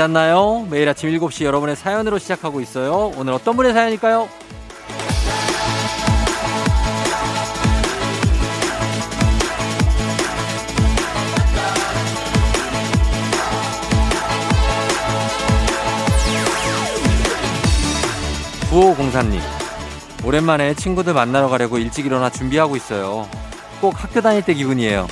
잘 잤나요? 매일 아침 7시 여러분의 사연으로 시작하고 있어요. 오늘 어떤 분의 사연일까요? 9504님. 오랜만에 친구들 만나러 가려고 일찍 일어나 준비하고 있어요. 꼭 학교 다닐 때 기분이에요.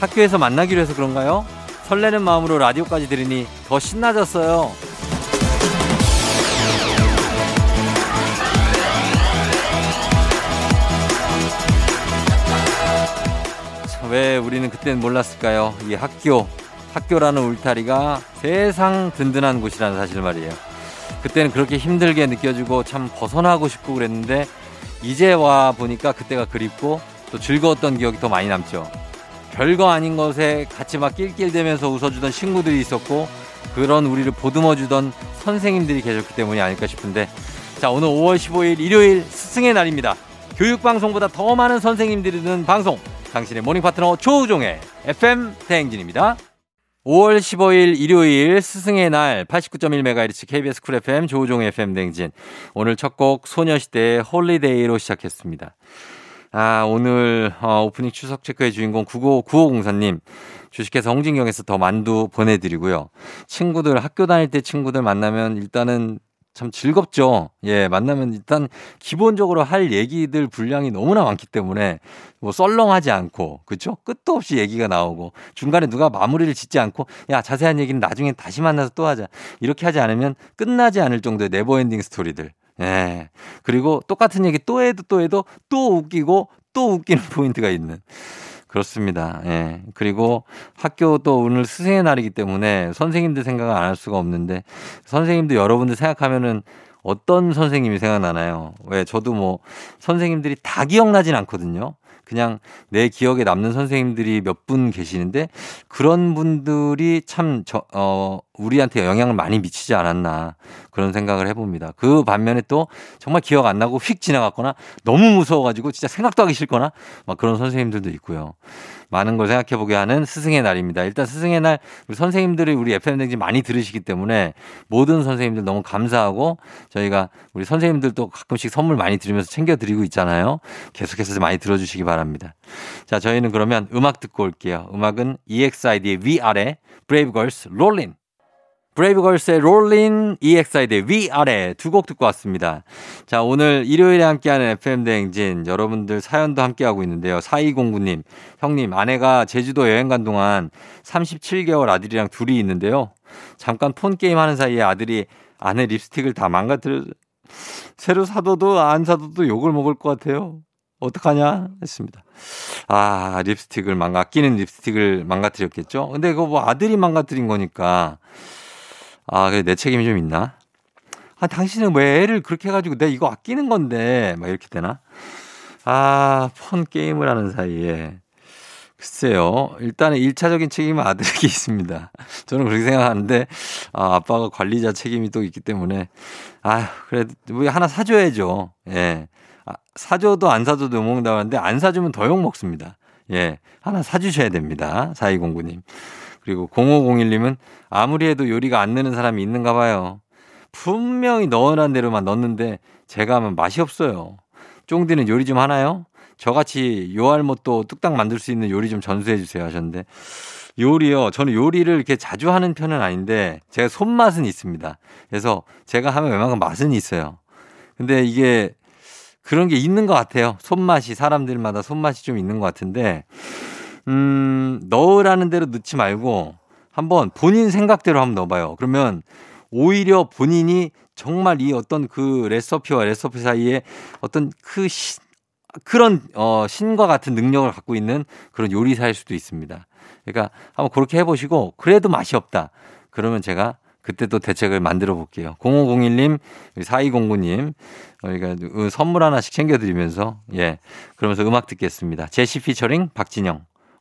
학교에서 만나기로 해서 그런가요? 설레는 마음으로 라디오까지 들으니 더 신나졌어요. 왜 우리는 그때는 몰랐을까요? 이 학교, 학교라는 울타리가 세상 든든한 곳이라는 사실 말이에요. 그때는 그렇게 힘들게 느껴지고 참 벗어나고 싶고 그랬는데 이제 와 보니까 그때가 그립고 또 즐거웠던 기억이 더 많이 남죠. 별거 아닌 것에 같이 막 낄낄대면서 웃어주던 친구들이 있었고 그런 우리를 보듬어주던 선생님들이 계셨기 때문이 아닐까 싶은데 자 오늘 5월 15일 일요일 스승의 날입니다. 교육방송보다 더 많은 선생님들이 듣는 방송 당신의 morning 파트너 조우종의 FM 대행진입니다. 5월 15일 일요일 스승의 날 89.1MHz KBS Cool FM 조우종의 FM 대행진 오늘 첫 곡 소녀시대의 Holiday로 시작했습니다. 아, 오늘 어, 오프닝 출석 체크의 주인공 95, 9504님 주식회사 홍진경에서 더 만두 보내드리고요. 친구들 학교 다닐 때 친구들 만나면 일단은 참 즐겁죠. 예, 만나면 일단 기본적으로 할 얘기들 분량이 너무나 많기 때문에 뭐 썰렁하지 않고, 그쵸? 끝도 없이 얘기가 나오고, 중간에 누가 마무리를 짓지 않고, 야, 자세한 얘기는 나중에 다시 만나서 또 하자. 이렇게 하지 않으면 끝나지 않을 정도의 never ending story들. 예. 그리고 똑같은 얘기 또 해도 또 해도 또 웃기고 또 웃기는 포인트가 있는. 그렇습니다. 예. 그리고 학교 또 오늘 스승의 날이기 때문에 선생님들 생각을 안 할 수가 없는데 선생님도 여러분들 생각하면은 어떤 선생님이 생각나나요? 왜 저도 뭐 선생님들이 다 기억나진 않거든요. 그냥 내 기억에 남는 선생님들이 몇 분 계시는데 그런 분들이 참 저, 어, 우리한테 영향을 많이 미치지 않았나 그런 생각을 해봅니다. 그 반면에 또 정말 기억 안 나고 휙 지나갔거나 너무 무서워가지고 진짜 생각도 하기 싫거나 막 그런 선생님들도 있고요. 많은 걸 생각해 보게 하는 스승의 날입니다. 일단 스승의 날 우리 선생님들이 우리 FM 댕지 많이 들으시기 때문에 모든 선생님들 너무 감사하고 저희가 우리 선생님들도 가끔씩 선물 많이 드리면서 챙겨 드리고 있잖아요. 계속해서 많이 들어주시기 바랍니다. 자, 저희는 그러면 음악 듣고 올게요. 음악은 EXID의 위아래 브레이브걸스 Rollin' 브레이브걸스의 Rollin', EXID의 위아래 두 곡 듣고 왔습니다. 자, 오늘 일요일에 함께하는 FM대행진 여러분들 사연도 함께하고 있는데요. 4209님, 형님, 아내가 제주도 여행 간 동안 37개월 아들이랑 둘이 있는데요. 잠깐 폰게임 하는 사이에 아들이 아내 립스틱을 다 망가뜨려, 새로 사둬도 안 사둬도 욕을 먹을 것 같아요. 어떡하냐? 했습니다. 아, 립스틱을 망가, 아끼는 립스틱을 망가뜨렸겠죠? 근데 그거 뭐 아들이 망가뜨린 거니까. 아, 그래, 내 책임이 좀 있나? 아, 당신은 왜 애를 그렇게 해가지고 내가 이거 아끼는 건데, 막 이렇게 되나? 아, 폰 게임을 하는 사이에. 글쎄요. 일단은 1차적인 책임은 아들에게 있습니다. 저는 그렇게 생각하는데, 아, 아빠가 관리자 책임이 또 있기 때문에, 아 그래도 뭐 하나 사줘야죠. 예. 아, 사줘도 안 사줘도 욕먹는다고 하는데, 안 사주면 더 욕먹습니다. 예. 하나 사주셔야 됩니다. 4209님. 그리고 0501님은 아무리 해도 요리가 안 느는 사람이 있는가 봐요. 분명히 넣으란 대로만 넣는데 제가 하면 맛이 없어요. 쫑디는 요리 좀 하나요? 저같이 요알못도 뚝딱 만들 수 있는 요리 좀 전수해 주세요 하셨는데 요리요. 저는 요리를 이렇게 자주 하는 편은 아닌데 제가 손맛은 있습니다. 그래서 제가 하면 웬만큼 맛은 있어요. 근데 이게 그런 게 있는 것 같아요. 손맛이 사람들마다 손맛이 좀 있는 것 같은데 음, 넣으라는 대로 넣지 말고 한번 본인 생각대로 한번 넣어봐요. 그러면 오히려 본인이 정말 이 어떤 그 레시피와 레시피 사이에 어떤 그 시, 그런 어 신과 같은 능력을 갖고 있는 그런 요리사일 수도 있습니다. 그러니까 한번 그렇게 해보시고 그래도 맛이 없다. 그러면 제가 그때 또 대책을 만들어 볼게요. 0501님, 4209님, 우리가 선물 하나씩 챙겨드리면서, 예. 그러면서 음악 듣겠습니다. 제시 피처링 박진영.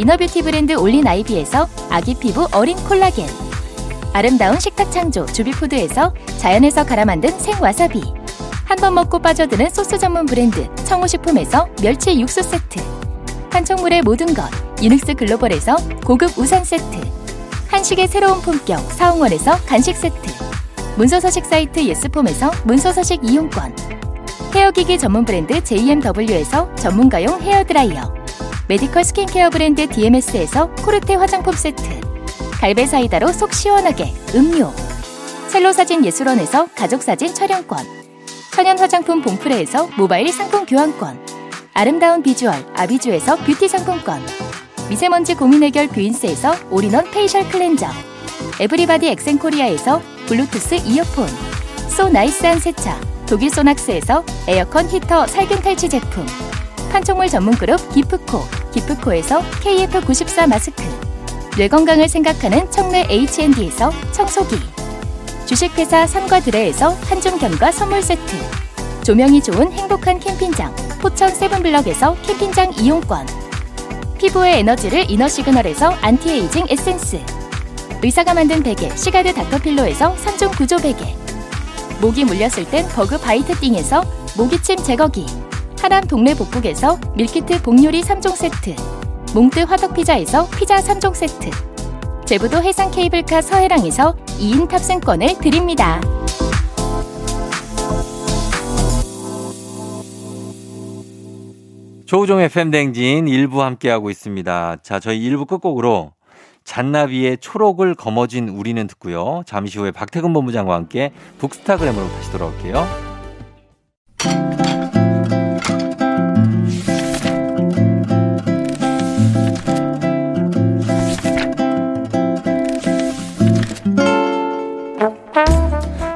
inner beauty 브랜드 올린 아이비에서 아기 피부 어린 콜라겐. 아름다운 식탁 창조 주비푸드에서 자연에서 갈아 만든 생와사비. 한 번 먹고 빠져드는 소스 전문 브랜드 청호식품에서 멸치 육수 세트. 한총물의 모든 것 유닉스 글로벌에서 고급 우산 세트. 한식의 새로운 품격 사홍원에서 간식 세트. 문서서식 사이트 예스폼에서 문서서식 이용권. 헤어기기 전문 브랜드 JMW에서 전문가용 헤어드라이어. medical 스킨케어 브랜드 DMS에서 코르테 화장품 세트. 갈베 사이다로 속 시원하게 음료. 첼로 사진 예술원에서 가족 사진 촬영권. 천연 화장품 봉프레에서 모바일 상품 교환권. 아름다운 비주얼 아비주에서 뷰티 상품권. 미세먼지 고민 해결 뷰인스에서 all-in-one facial cleanser. everybody 엑센코리아에서 블루투스 이어폰. so nice한 세차. 독일 소낙스에서 에어컨 히터 살균 탈취 제품. 판촉물 전문 그룹 기프코. 기프코에서 KF94 마스크. 뇌 건강을 생각하는 청내 H&D에서 청소기. 주식회사 삼과드레에서 한줌 견과 선물 세트. 조명이 좋은 행복한 캠핑장. 포천 세븐블럭에서 캠핑장 이용권. 피부의 에너지를 이너 시그널에서 안티에이징 에센스. 의사가 만든 베개 시가드 닥터필로에서 3종 구조 베개. 모기 물렸을 땐 Bug Bite Thing에서 모기침 제거기. 하남 동네 복국에서 밀키트 복요리 3종 세트. 몽뜨 화덕 피자에서 피자 3종 세트. 제부도 해상 케이블카 서해랑에서 2인 탑승권을 드립니다. 조우종 FM 댕진 일부 함께하고 있습니다. 자, 저희 일부 끝곡으로 잔나비의 초록을 거머쥔 우리는 듣고요. 잠시 후에 박태근 본부장과 함께 북스타그램으로 다시 돌아올게요.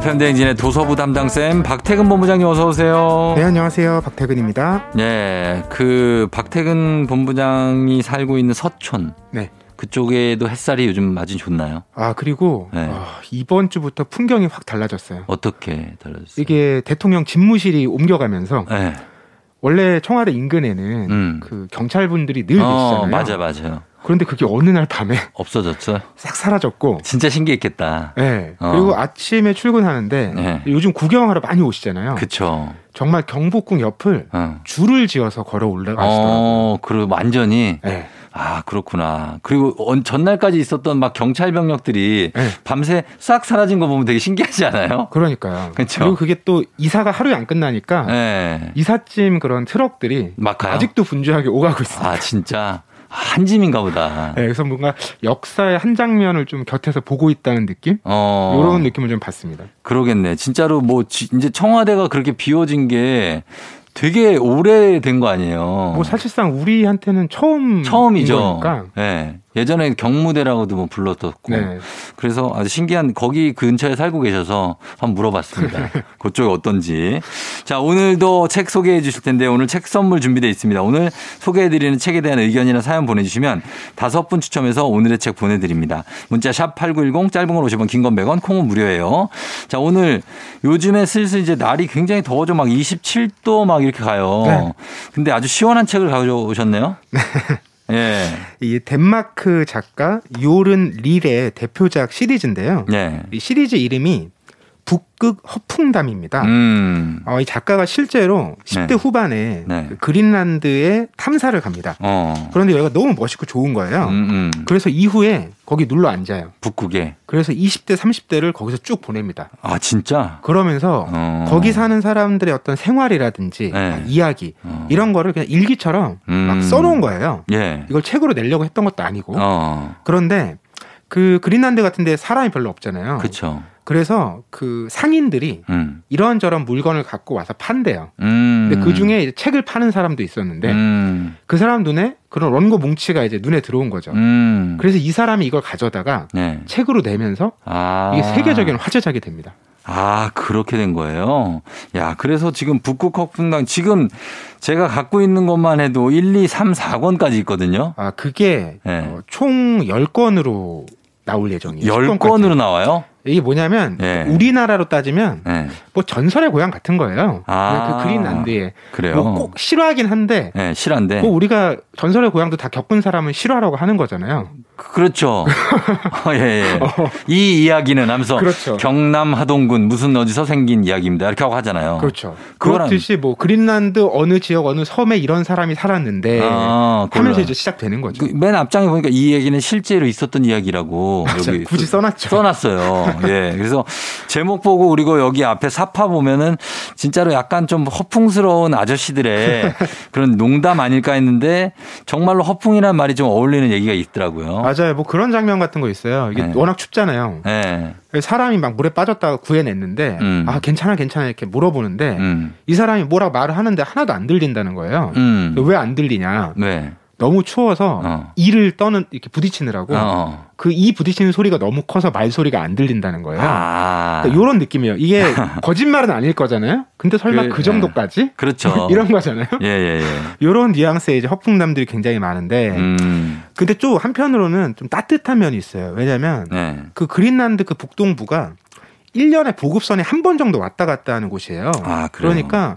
FM대행진의 도서부 담당쌤 박태근 본부장님 어서 오세요. 네, 안녕하세요. 박태근입니다. 네, 그 박태근 본부장이 살고 있는 서촌. 네. 그쪽에도 햇살이 요즘 아주 좋나요? 아, 그리고 네. 아, 이번 주부터 풍경이 확 달라졌어요. 어떻게 달라졌어요? 이게 대통령 집무실이 옮겨가면서 네. 원래 청와대 인근에는 음. 그 경찰분들이 늘 어, 계시잖아요. 맞아, 맞아요. 그런데 그게 어느 날 밤에 없어졌어? 싹 사라졌고 진짜 신기했겠다. 네. 어. 그리고 아침에 출근하는데 네. 요즘 구경하러 많이 오시잖아요. 그쵸. 정말 경복궁 옆을 어. 줄을 지어서 걸어 올라가시더라고요. 어, 그리고 완전히 네. 아 그렇구나. 그리고 언- 전날까지 있었던 막 경찰 병력들이 네. 밤새 싹 사라진 거 보면 되게 신기하지 않아요? 그러니까요. 그쵸. 리고 그게 또 이사가 하루에 안 끝나니까 네. 이삿짐 그런 트럭들이 막 가요. 아직도 분주하게 오가고 있어요. 아 진짜 한 짐인가 보다. 네, 그래서 뭔가 역사의 한 장면을 좀 곁에서 보고 있다는 느낌? 어. 이런 느낌을 좀 받습니다. 그러겠네. 진짜로 뭐 지- 이제 청와대가 그렇게 비워진 게 되게 오래된 거 아니에요. 뭐 사실상 우리한테는 처음 처음이죠. 거니까. 네. 예전에 경무대라고도 뭐 불렀었고. 네. 그래서 아주 신기한 거기 근처에 살고 계셔서 한번 물어봤습니다. 그쪽이 어떤지. 자, 오늘도 책 소개해 주실 텐데 오늘 책 선물 준비되어 있습니다. 오늘 소개해 드리는 책에 대한 의견이나 사연 보내주시면 다섯 분 추첨해서 오늘의 책 보내드립니다. 문자 샵 8910 짧은 건 50원 긴 건 100원 콩은 무료예요. 자, 오늘 요즘에 슬슬 이제 날이 굉장히 더워져 막 27도 막 이렇게 가요. 네. 근데 아주 시원한 책을 가져오셨네요. 예. 이 덴마크 작가 요른 릴의 대표작 시리즈인데요. 예. 이 시리즈 이름이 북극 허풍담입니다. 음. 어, 이 작가가 실제로 10대 네. 후반에 네. 그 그린란드에 탐사를 갑니다. 어. 그런데 여기가 너무 멋있고 좋은 거예요. 음, 음. 그래서 이후에 거기 눌러 앉아요. 북극에. 그래서 20대, 30대를 거기서 쭉 보냅니다. 아, 진짜? 그러면서 어. 거기 사는 사람들의 어떤 생활이라든지 네. 막 이야기 어. 이런 거를 그냥 일기처럼 음. 막 써놓은 거예요. 예. 이걸 책으로 내려고 했던 것도 아니고. 어. 그런데 그 그린란드 같은 데 사람이 별로 없잖아요. 그쵸. 그래서 그 상인들이 음. 이런저런 물건을 갖고 와서 판대요. 음. 근데 그 중에 책을 파는 사람도 있었는데 음. 그 사람 눈에 그런 원고 뭉치가 이제 눈에 들어온 거죠. 음. 그래서 이 사람이 이걸 가져다가 네. 책으로 내면서 아. 이게 세계적인 화제작이 됩니다. 아, 그렇게 된 거예요? 야, 그래서 지금 북극 허풍당 지금 제가 갖고 있는 것만 해도 1, 2, 3, 4권까지 있거든요. 아, 그게 네. 어, 총 10건으로 나올 예정이에요. 10권으로 나와요? 이게 뭐냐면 네. 우리나라로 따지면 네. 뭐 전설의 고향 같은 거예요. 아. 그 그린란드에 그래요. 뭐꼭 실화긴 한데 네, 실한데. 뭐 우리가 전설의 고향도 다 겪은 사람은 실화라고 하는 거잖아요. 그렇죠. 어, 예, 예. 이 이야기는 하면서 그렇죠. 경남 하동군 무슨 어디서 생긴 이야기입니다. 이렇게 하고 하잖아요. 그렇죠. 그렇듯이 뭐 그린란드 어느 지역 어느 섬에 이런 사람이 살았는데 아, 네. 하면서. 이제 시작되는 거죠. 그 맨 앞장에 보니까 이 얘기는 실제로 있었던 이야기라고 맞아요. 여기 굳이 써- 써놨죠. 써놨어요. 예. 그래서 제목 보고 그리고 여기 앞에 사파 보면은 진짜로 약간 좀 허풍스러운 아저씨들의 그런 농담 아닐까 했는데 정말로 허풍이란 말이 좀 어울리는 얘기가 있더라고요. 맞아요. 뭐 그런 장면 같은 거 있어요. 이게 네. 워낙 춥잖아요. 예. 사람이 막 물에 빠졌다가 구해냈는데 음. 아 괜찮아 괜찮아 이렇게 물어보는데 음. 이 사람이 뭐라고 말을 하는데 하나도 안 들린다는 거예요. 음. 왜안 들리냐? 네. 너무 추워서 어. 이를 떠는 이렇게 부딪히느라고 어. 그이 부딪히는 소리가 너무 커서 말 소리가 안 들린다는 거예요. 아. 그러니까 이런 느낌이에요. 이게 거짓말은 아닐 거잖아요. 근데 설마 그, 그, 정도까지? 그렇죠. 이런 거잖아요. 예, 예, 예. 이런 뉘앙스의 이제 허풍남들이 굉장히 많은데, 음. 근데 좀 한편으로는 좀 따뜻한 면이 있어요. 왜냐하면 네. 그 그린란드 그 북동부가 1년에 보급선이 한 번 정도 왔다 갔다 하는 곳이에요. 아? 그러니까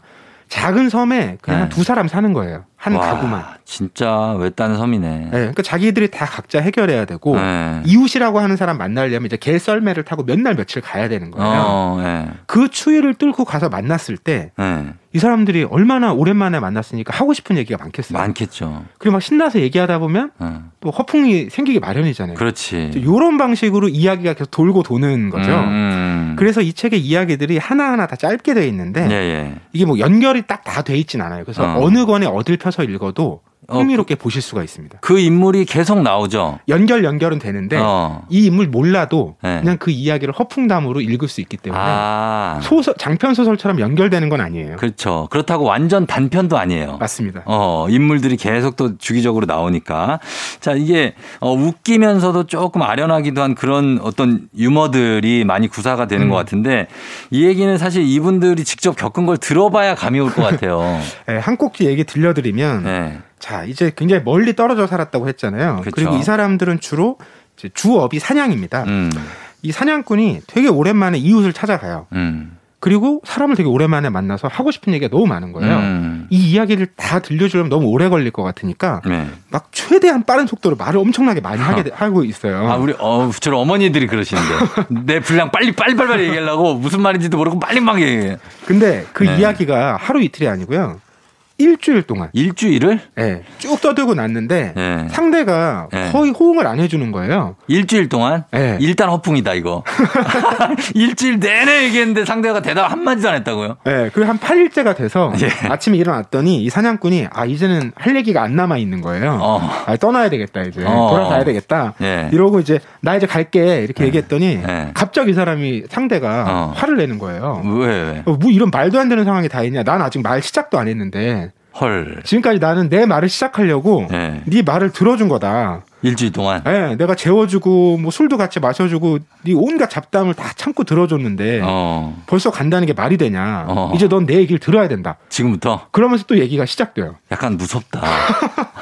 작은 섬에 그냥 네. 한두 사람 사는 거예요. 한 와, 가구만. 진짜 외딴 섬이네. 네, 그러니까 자기들이 다 각자 해결해야 되고 네. 이웃이라고 하는 사람 만나려면 이제 개 썰매를 타고 몇 날 며칠 가야 되는 거예요. 어, 예. 그 추위를 뚫고 가서 만났을 때 이 예. 사람들이 얼마나 오랜만에 만났으니까 하고 싶은 얘기가 많겠어요. 많겠죠. 그리고 막 신나서 얘기하다 보면 어. 또 허풍이 생기기 마련이잖아요. 그렇지. 이런 방식으로 이야기가 계속 돌고 도는 거죠. 음. 그래서 이 책의 이야기들이 하나하나 다 짧게 되어 있는데 예, 예. 이게 뭐 연결이 딱 다 돼 있진 않아요. 그래서 어. 어. 느 권에 어딜 펴서 읽어도 어, 흥미롭게 보실 수가 있습니다. 그 인물이 계속 나오죠. 연결 연결은 되는데 어. 이 인물 몰라도 네. 그냥 그 이야기를 허풍담으로 읽을 수 있기 때문에 아. 소설 장편 소설처럼 연결되는 건 아니에요. 그렇죠. 그렇다고 완전 단편도 아니에요. 맞습니다. 어, 인물들이 계속 또 주기적으로 나오니까. 자, 이게, 어, 웃기면서도 조금 아련하기도 한 그런 어떤 유머들이 많이 구사가 되는 음. 것 같은데 이 얘기는 사실 이분들이 직접 겪은 걸 들어봐야 감이 올 것 같아요. 예, 한 꼭지 얘기 들려드리면 네. 자 이제 굉장히 멀리 떨어져 살았다고 했잖아요. 그쵸. 그리고 이 사람들은 주로 이제 주업이 사냥입니다. 음, 이 사냥꾼이 되게 오랜만에 이웃을 찾아가요. 음. 그리고 사람을 되게 오랜만에 만나서 하고 싶은 얘기가 너무 많은 거예요. 음. 이 이야기를 다 들려주려면 너무 오래 걸릴 것 같으니까 네. 막 최대한 빠른 속도로 말을 엄청나게 많이 하게 돼- 하고 있어요. 아, 우리, 어, 주로 어머니들이 그러시는데. 내 분량 빨리, 빨리, 빨리, 빨리 얘기하려고 무슨 말인지도 모르고 빨리 막 얘기해. 근데 그 네. 이야기가 하루 이틀이 아니고요. 일주일 동안 일주일을? 예, 쭉 떠들고 났는데 네. 상대가 네. 거의 호응을 안 해주는 거예요. 일주일 동안? 네. 일단 허풍이다, 이거. 일주일 내내 얘기했는데 상대가 대답 한 마디도 안 했다고요? 예, 그리고 한 8일째가 돼서 예. 아침에 일어났더니 이 사냥꾼이 아 이제는 할 얘기가 안 남아 있는 거예요. 어. 아 떠나야 되겠다 이제 어. 돌아가야 되겠다. 예. 이러고 이제 나 이제 갈게 이렇게 얘기했더니 네. 갑자기 이 사람이 상대가 어. 화를 내는 거예요. 왜, 왜? 어, 뭐 이런 말도 안 되는 상황이 다 있냐? 난 아직 말 시작도 안 했는데 헐. 지금까지 나는 내 말을 시작하려고 네. 네 말을 들어준 거다. 일주일 동안. 예, 내가 재워주고 뭐 술도 같이 마셔주고 네 온갖 잡담을 다 참고 들어줬는데 어. 벌써 간다는 게 말이 되냐? 어. 이제 넌 내 얘기를 들어야 된다. 지금부터 그러면서 또 얘기가 시작돼요. 약간 무섭다.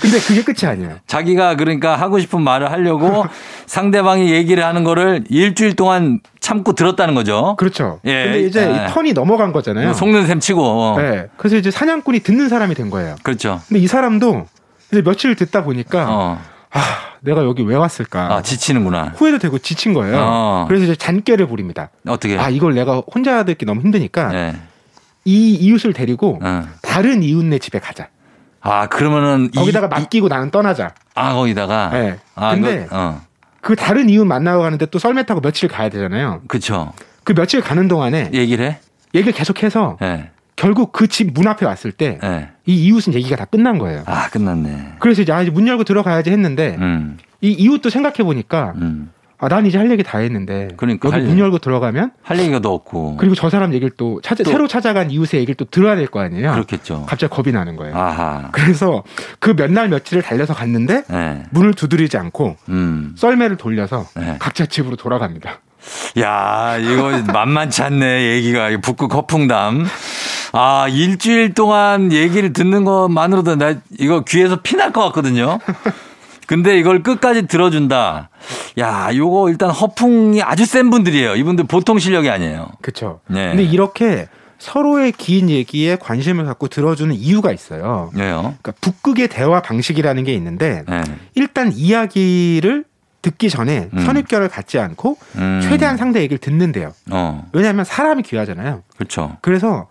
근데 그게 끝이 아니에요. 자기가 그러니까 하고 싶은 말을 하려고 상대방이 얘기를 하는 거를 일주일 동안 참고 들었다는 거죠. 그렇죠. 예. 근데 이제 예. 이 턴이 넘어간 거잖아요. 속는 셈 치고. 네. 그래서 이제 사냥꾼이 듣는 사람이 된 거예요. 그렇죠. 근데 이 사람도 이제 며칠 듣다 보니까 어. 아, 내가 여기 왜 왔을까? 아, 지치는구나. 후회도 되고 지친 거예요. 어. 그래서 이제 잔꾀를 부립니다. 어떻게? 아, 이걸 내가 혼자 듣기 너무 힘드니까 예. 이 이웃을 데리고 어. 다른 이웃네 집에 가자. 아, 그러면은 이- 거기다가 이- 맡기고 나는 떠나자. 아, 거기다가 네. 아, 근데 그, 어. 그 다른 이웃 만나고 가는데 또 썰매 타고 며칠 가야 되잖아요. 그쵸. 그 며칠 가는 동안에 얘기를 해? 얘기를 계속해서 예. 결국 그 집 문 앞에 왔을 때이 예. 이웃은 얘기가 다 끝난 거예요. 아, 끝났네. 그래서 이제 아, 이제 문 열고 들어가야지 했는데 음. 이 이웃도 생각해 보니까 음. 아, 난 이제 할 얘기 다 했는데. 그러니까 여기 할 문. 열고 들어가면 할 얘기가 더 없고. 그리고 저 사람 얘기를 또, 찾아, 또- 새로 찾아간 이웃의 얘기를 또 들어야 될 거 아니에요. 그렇겠죠. 갑자기 겁이 나는 거예요. 아하. 그래서 그 몇 날 며칠을 달려서 갔는데 네. 문을 두드리지 않고 음. 썰매를 돌려서 네. 각자 집으로 돌아갑니다. 야, 이거 만만치 않네, 얘기가. 이 북극 허풍담. 아, 일주일 동안 얘기를 듣는 것만으로도 나 이거 귀에서 피날 것 같거든요. 근데 이걸 끝까지 들어준다. 야, 요거 일단 허풍이 아주 센 분들이에요. 이분들 보통 실력이 아니에요. 그렇죠. 네. 근데 이렇게 서로의 긴 얘기에 관심을 갖고 들어주는 이유가 있어요. 네요. 그러니까 북극의 대화 방식이라는 게 있는데 네. 일단 이야기를 듣기 전에 음. 선입견을 갖지 않고 음. 최대한 상대 얘기를 듣는데요. 어, 왜냐하면 사람이 귀하잖아요. 그렇죠. 그래서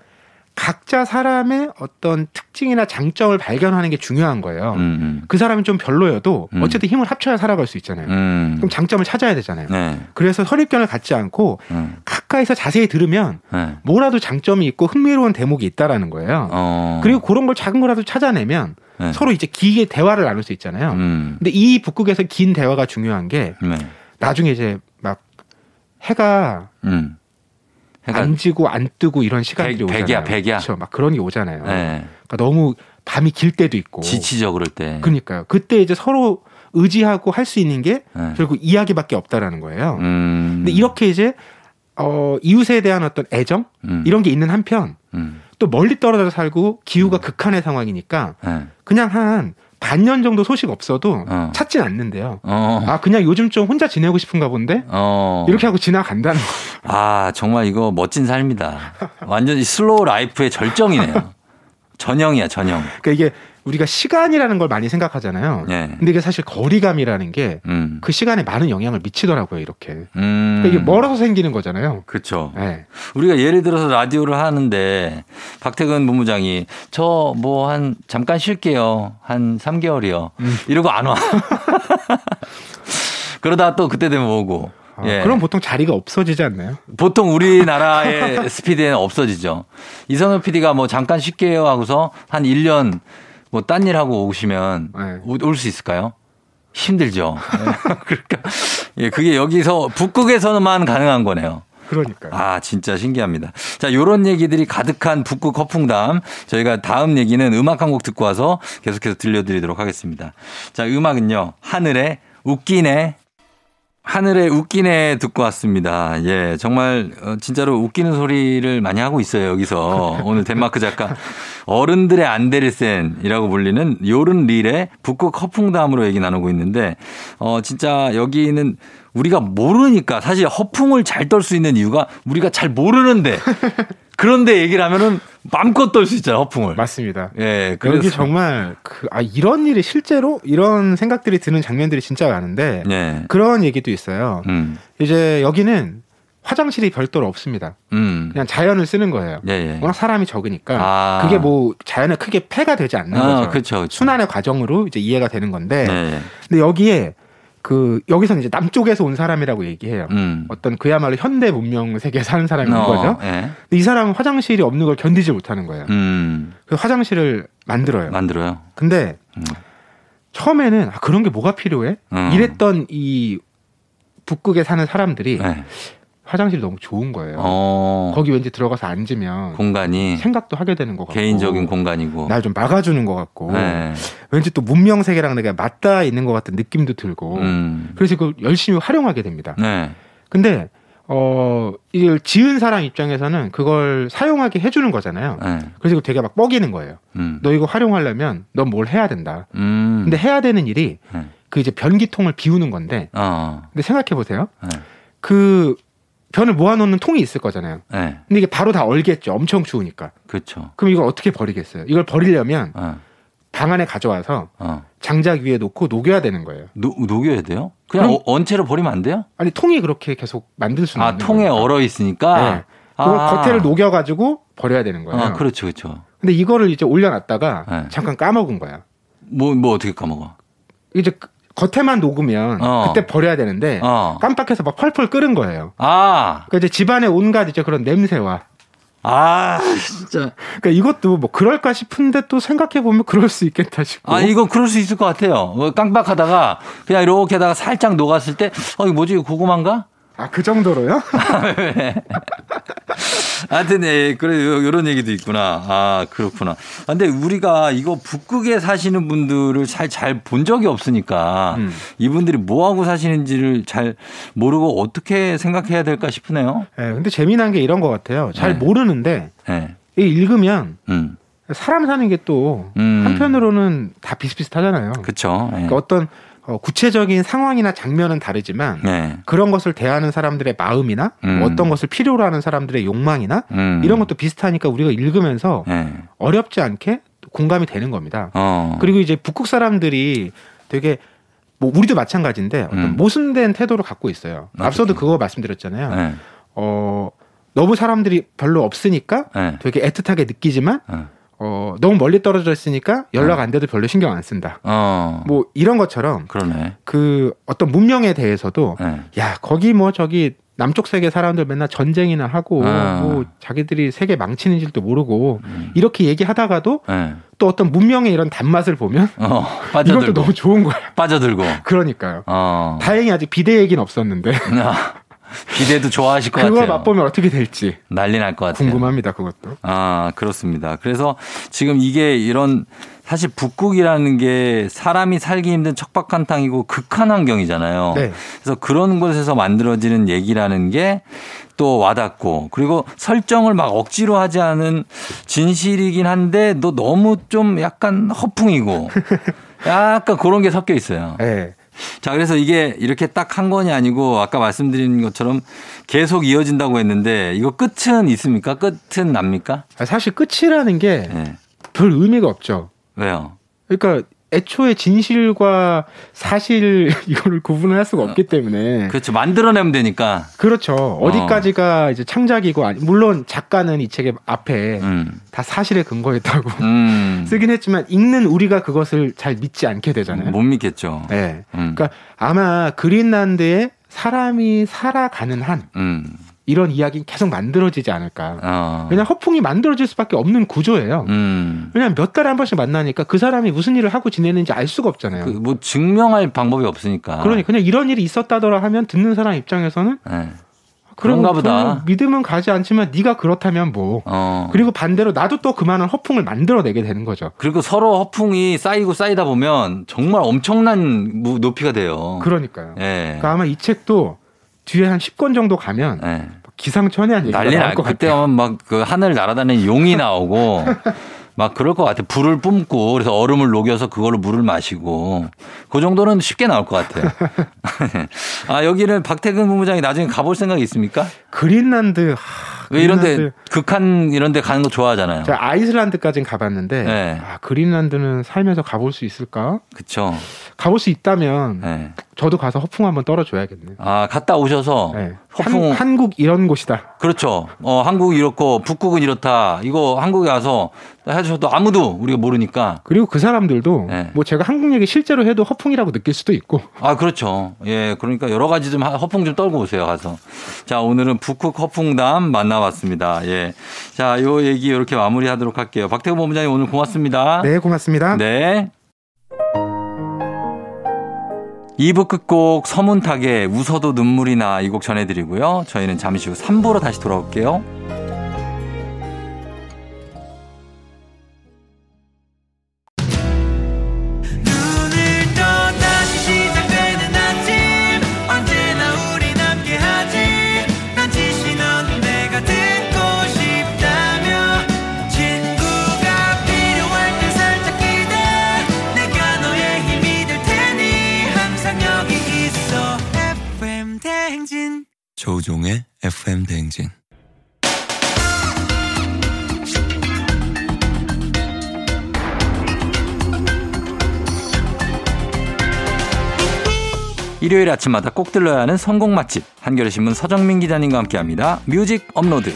각자 사람의 어떤 특징이나 장점을 발견하는 게 중요한 거예요. 음, 음. 그 사람이 좀 별로여도 음. 어쨌든 힘을 합쳐야 살아갈 수 있잖아요. 음. 그럼 장점을 찾아야 되잖아요. 네. 그래서 선입견을 갖지 않고 음. 가까이서 자세히 들으면 네. 뭐라도 장점이 있고 흥미로운 대목이 있다라는 거예요. 어. 그리고 그런 걸 작은 거라도 찾아내면 네. 서로 이제 길게 대화를 나눌 수 있잖아요. 음. 근데 이 북극에서 긴 대화가 중요한 게 네. 나중에 이제 막 해가 음. 해가 안 지고 안 뜨고 이런 시간들이 백- 오잖아요. 백이야, 백이야. 그렇죠. 막 그런 게 오잖아요. 네. 그러니까 너무 밤이 길 때도 있고. 지치죠, 그럴 때. 그러니까요. 그때 이제 서로 의지하고 할 수 있는 게 네. 결국 이야기밖에 없다라는 거예요. 음. 근데 이렇게 이제 어 이웃에 대한 어떤 애정 음. 이런 게 있는 한편 음. 또 멀리 떨어져 살고 기후가 극한의 상황이니까 네. 그냥 한 반년 정도 소식 없어도 어. 찾진 않는데요. 어. 아 그냥 요즘 좀 혼자 지내고 싶은가 본데 어. 이렇게 하고 지나간다는 거. 아, 정말 이거 멋진 삶이다. 완전히 slow life의 절정이네요. 전형이야, 전형. 그러니까 이게 우리가 시간이라는 걸 많이 생각하잖아요. 예. 근데 이게 사실 거리감이라는 게그 음. 시간에 많은 영향을 미치더라고요. 이렇게. 음. 그러니까 이게 멀어서 생기는 거잖아요. 그렇죠. 네. 우리가 예를 들어서 라디오를 하는데 박태근 본부장이 저 뭐 한 잠깐 쉴게요. 한 3개월이요. 음. 이러고 안 와. 그러다 또 그때 되면 오고. 아, 예. 그럼 보통 자리가 없어지지 않나요? 보통 우리나라의 스피드에는 없어지죠. 이선호 PD가 뭐 잠깐 쉴게요 하고서 한 1년 뭐 딴 일 하고 오시면 네. 올수 있을까요? 힘들죠. 그러니까 예, 그게 여기서 북극에서만 가능한 거네요. 그러니까요. 아, 진짜 신기합니다. 자, 요런 얘기들이 가득한 북극 허풍담. 저희가 다음 얘기는 음악 한 곡 듣고 와서 계속해서 들려드리도록 하겠습니다. 자, 음악은요. 하늘의 웃기네. 하늘의 웃기네 듣고 왔습니다. 예, 정말 어, 진짜로 웃기는 소리를 많이 하고 있어요. 여기서 오늘 덴마크 작가 어른들의 안데르센이라고 불리는 요른 릴의 북극 허풍담으로 얘기 나누고 있는데 어 진짜 여기는 우리가 모르니까 사실 허풍을 잘 떨 수 있는 이유가 우리가 잘 모르는데 그런데 얘기를 하면은 마음껏 떨 수 있잖아요. 허풍을. 맞습니다. 예, 여기 그래서 정말 그, 아, 이런 일이 실제로 이런 생각들이 드는 장면들이 진짜 많은데 예. 그런 얘기도 있어요. 음. 이제 여기는 화장실이 별도로 없습니다. 음. 그냥 자연을 쓰는 거예요. 예, 예. 워낙 사람이 적으니까 아. 그게 뭐 자연에 크게 폐가 되지 않는 아, 거죠. 그렇죠. 그렇죠. 순환의 과정으로 이제 이해가 되는 건데 예, 예. 근데 여기에 그 여기서는 이제 남쪽에서 온 사람이라고 얘기해요. 음. 어떤 그야말로 현대 문명 세계에 사는 사람인 어, 거죠. 예. 근데 이 사람은 화장실이 없는 걸 견디지 못하는 거예요. 음. 그 화장실을 만들어요. 만들어요. 근데 음. 처음에는 아, 그런 게 뭐가 필요해? 음. 이랬던 이 북극에 사는 사람들이 예. 화장실이 너무 좋은 거예요. 어. 거기 왠지 들어가서 앉으면 공간이 생각도 하게 되는 것 같고 개인적인 공간이고. 날 좀 막아주는 것 같고 네. 왠지 또 문명 세계랑 내가 맞닿아 있는 것 같은 느낌도 들고 음. 그래서 그걸 열심히 활용하게 됩니다. 네. 근데 어 이걸 지은 사람 입장에서는 그걸 사용하게 해주는 거잖아요. 네. 그래서 되게 막 뻐기는 거예요. 음. 너 이거 활용하려면 넌 뭘 해야 된다. 음. 근데 해야 되는 일이 네. 그 이제 변기통을 비우는 건데 어. 근데 생각해 보세요. 네. 그 변을 모아놓는 통이 있을 거잖아요. 네. 근데 이게 바로 다 얼겠죠. 엄청 추우니까. 그렇죠. 그럼 이걸 어떻게 버리겠어요? 이걸 버리려면 어. 방 안에 가져와서 어. 장작 위에 놓고 녹여야 되는 거예요. 노, 녹여야 돼요? 그냥 그럼- 어, 원체로 버리면 안 돼요? 아니 통이 그렇게 계속 만들 수는 아, 없는 통에 거니까. 얼어 있으니까. 네. 그걸 아. 겉에를 녹여가지고 버려야 되는 거예요. 아, 그렇죠, 그렇죠. 근데 이거를 이제 올려놨다가 네. 잠깐 까먹은 거야. 뭐, 뭐 어떻게 까먹어? 이제 그- 겉에만 녹으면 어. 그때 버려야 되는데 어. 깜빡해서 막 펄펄 끓은 거예요. 아, 그러니까 이제 집안에 온갖 이제 그런 냄새와 아, 진짜. 그러니까 이것도 뭐 그럴까 싶은데 또 생각해 보면 그럴 수 있겠다 싶고. 아, 이거 그럴 수 있을 것 같아요. 뭐 깜빡하다가 그냥 이렇게 하다가 살짝 녹았을 때, 어, 이거 뭐지? 고구마인가? 아, 그 정도로요? 하여튼, 예, 그래, 이런 얘기도 있구나. 아, 그렇구나. 아, 근데 우리가 이거 북극에 사시는 분들을 잘, 잘 본 적이 없으니까 음. 이분들이 뭐하고 사시는지를 잘 모르고 어떻게 생각해야 될까 싶으네요. 예, 근데 재미난 게 이런 것 같아요. 잘 네. 모르는데 예. 이 읽으면 음. 사람 사는 게또 음. 한편으로는 다 비슷비슷하잖아요. 그쵸. 예. 그러니까 어떤 어, 구체적인 상황이나 장면은 다르지만 네. 그런 것을 대하는 사람들의 마음이나 음. 어떤 것을 필요로 하는 사람들의 욕망이나 음. 이런 것도 비슷하니까 우리가 읽으면서 예. 어렵지 않게 공감이 되는 겁니다. 어. 그리고 이제 북극 사람들이 되게 뭐 우리도 마찬가지인데 어떤 음. 모순된 태도를 갖고 있어요. 어떻게? 앞서도 그거 말씀드렸잖아요. 예. 어 너무 사람들이 별로 없으니까 예. 되게 애틋하게 느끼지만 어. 어 너무 멀리 떨어져 있으니까 연락 안 돼도 별로 신경 안 쓴다. 어. 뭐 이런 것처럼 그러네. 그 어떤 문명에 대해서도 예. 야 거기 뭐 저기 남쪽 세계 사람들 맨날 전쟁이나 하고 아. 뭐 자기들이 세계 망치는 줄도 모르고 음. 이렇게 얘기하다가도 예. 또 어떤 문명의 이런 단맛을 보면 어. 빠져들고. 너무 좋은 거야. 빠져들고. 그러니까요. 어. 다행히 아직 비대 얘기는 없었는데 아, 기대도 좋아하실 것 그거 같아요. 맛보면 어떻게 될지 난리 날 것 같아요. 궁금합니다. 그것도. 아, 그렇습니다. 그래서 지금 이게 이런 사실 북극이라는 게 사람이 살기 힘든 척박한 땅이고 극한 환경이잖아요. 네. 그래서 그런 곳에서 만들어지는 얘기라는 게 또 와닿고 그리고 설정을 막 억지로 하지 않은 진실이긴 한데 너 너무 좀 약간 허풍이고 약간 그런 게 섞여 있어요. 네. 자, 그래서 이게 이렇게 딱 한 권이 아니고 아까 말씀드린 것처럼 계속 이어진다고 했는데 이거 끝은 있습니까? 끝은 납니까? 아, 사실 끝이라는 게별 예. 의미가 없죠. 왜요? 그러니까 애초에 진실과 사실 이거를 구분을 할 수가 없기 때문에 그렇죠. 만들어내면 되니까. 그렇죠. 어디까지가 이제 창작이고 아니- 물론 작가는 이 책의 앞에 음. 다 사실에 근거했다고 음. 쓰긴 했지만 읽는 우리가 그것을 잘 믿지 않게 되잖아요. 못 믿겠죠. 네. 음. 그러니까 아마 그린란드에 사람이 살아가는 한 음. 이런 이야기는 계속 만들어지지 않을까. 어. 왜냐 허풍이 만들어질 수밖에 없는 구조예요. 음. 왜냐하면 몇 달에 한 번씩 만나니까 그 사람이 무슨 일을 하고 지내는지 알 수가 없잖아요. 그 뭐 증명할 방법이 없으니까. 그러니 그냥 이런 일이 있었다더라 하면 듣는 사람 입장에서는 네. 그럼 그런가 보다. 믿음은 가지 않지만 네가 그렇다면 뭐. 어. 그리고 반대로 나도 또 그만한 허풍을 만들어내게 되는 거죠. 그리고 서로 허풍이 쌓이고 쌓이다 보면 정말 엄청난 무- 높이가 돼요. 그러니까요. 예. 그러니까 아마 이 책도 뒤에 한 10권 정도 가면 예. 기상천외한 얘기가 난리 날것 그때 같아요. 하면 막그 하늘 날아다니는 용이 나오고 막 그럴 것 같아. 불을 뿜고 그래서 얼음을 녹여서 그걸로 물을 마시고 그 정도는 쉽게 나올 것 같아요. 아 여기는 박태근 본부장이 나중에 가볼 생각이 있습니까? 그린란드 하, 왜 이런데. 극한 이런데 가는 거 좋아하잖아요. 제가 아이슬란드까지는 가봤는데 네. 아, 그린란드는 살면서 가볼 수 있을까? 그쵸. 가볼 수 있다면 네. 저도 가서 허풍 한번 떨어줘야겠네요. 아 갔다 오셔서 네. 허풍 한, 한국 이런 곳이다. 그렇죠. 어, 한국이 이렇고 북극은 이렇다. 이거 한국에 가서 해주셔도 아무도 우리가 모르니까. 그리고 그 사람들도 네. 뭐 제가 한국 얘기 실제로 해도 허풍이라고 느낄 수도 있고 아, 그렇죠. 예, 그러니까 여러 가지 좀 하- 허풍 좀 떨고 오세요, 가서. 자, 오늘은 북극 허풍담 만나 봤습니다. 예. 자, 요 얘기 이렇게 마무리 하도록 할게요. 박태구 본부장님 오늘 고맙습니다. 네 고맙습니다. 네. 2부 끝곡 서문탁의 웃어도 눈물이 나 이 곡 전해드리고요. 저희는 잠시 후 3부로 다시 돌아올게요. 일요일 아침마다 꼭 들러야 하는 선곡 맛집 한겨레 신문 서정민 기자님과 함께합니다. 뮤직 업로드.